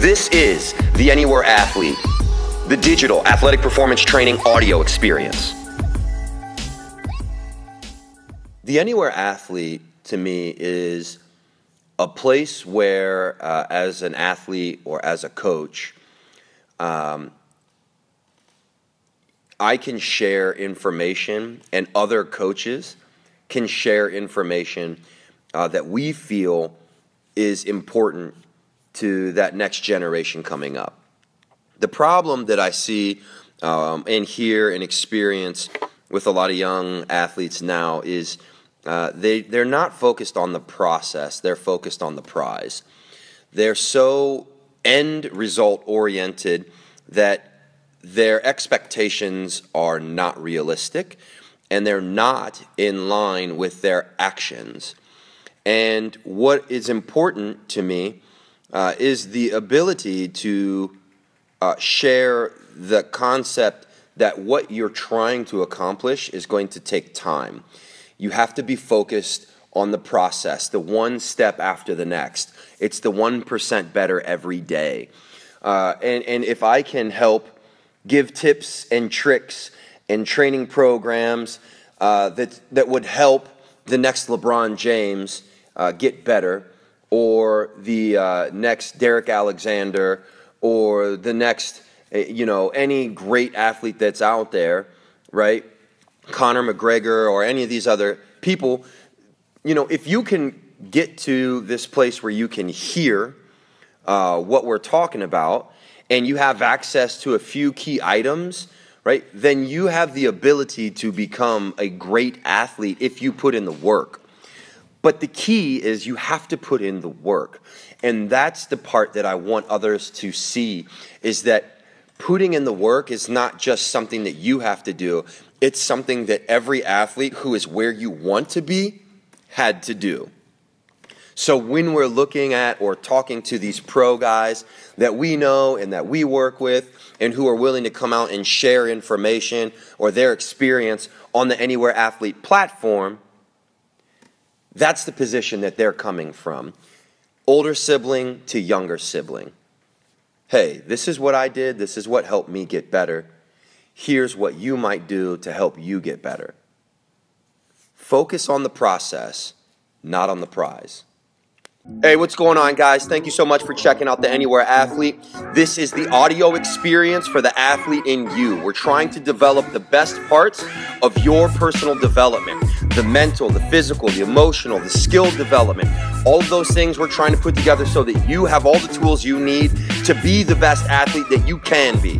This is the Anywhere Athlete, the digital athletic performance training audio experience. The Anywhere Athlete to me is a place where, uh, as an athlete or as a coach, um, I can share information and other coaches can share information uh, that we feel is important to that next generation coming up. The problem that I see um, and hear and experience with a lot of young athletes now is uh, they, they're not focused on the process, they're focused on the prize. They're so end result oriented that their expectations are not realistic and they're not in line with their actions. And what is important to me uh, is the ability to uh, share the concept that what you're trying to accomplish is going to take time. You have to be focused on the process, the one step after the next. It's the 1% better every day. Uh, and, and if I can help give tips and tricks and training programs uh, that, that would help the next LeBron James uh, get better, or the uh, next Derek Alexander, or the next, uh, you know, any great athlete that's out there, right? Conor McGregor or any of these other people, you know, if you can get to this place where you can hear uh, what we're talking about and you have access to a few key items, right, then you have the ability to become a great athlete if you put in the work. But the key is you have to put in the work. And that's the part that I want others to see is that putting in the work is not just something that you have to do, it's something that every athlete who is where you want to be had to do. So when we're looking at or talking to these pro guys that we know and that we work with and who are willing to come out and share information or their experience on the Anywhere Athlete platform, that's the position that they're coming from. Older sibling to younger sibling. Hey, this is what I did, this is what helped me get better. Here's what you might do to help you get better. Focus on the process, not on the prize. Hey, what's going on, guys? Thank you so much for checking out the Anywhere Athlete. This is the audio experience for the athlete in you. We're trying to develop the best parts of your personal development the mental, the physical, the emotional, the skill development. All of those things we're trying to put together so that you have all the tools you need to be the best athlete that you can be.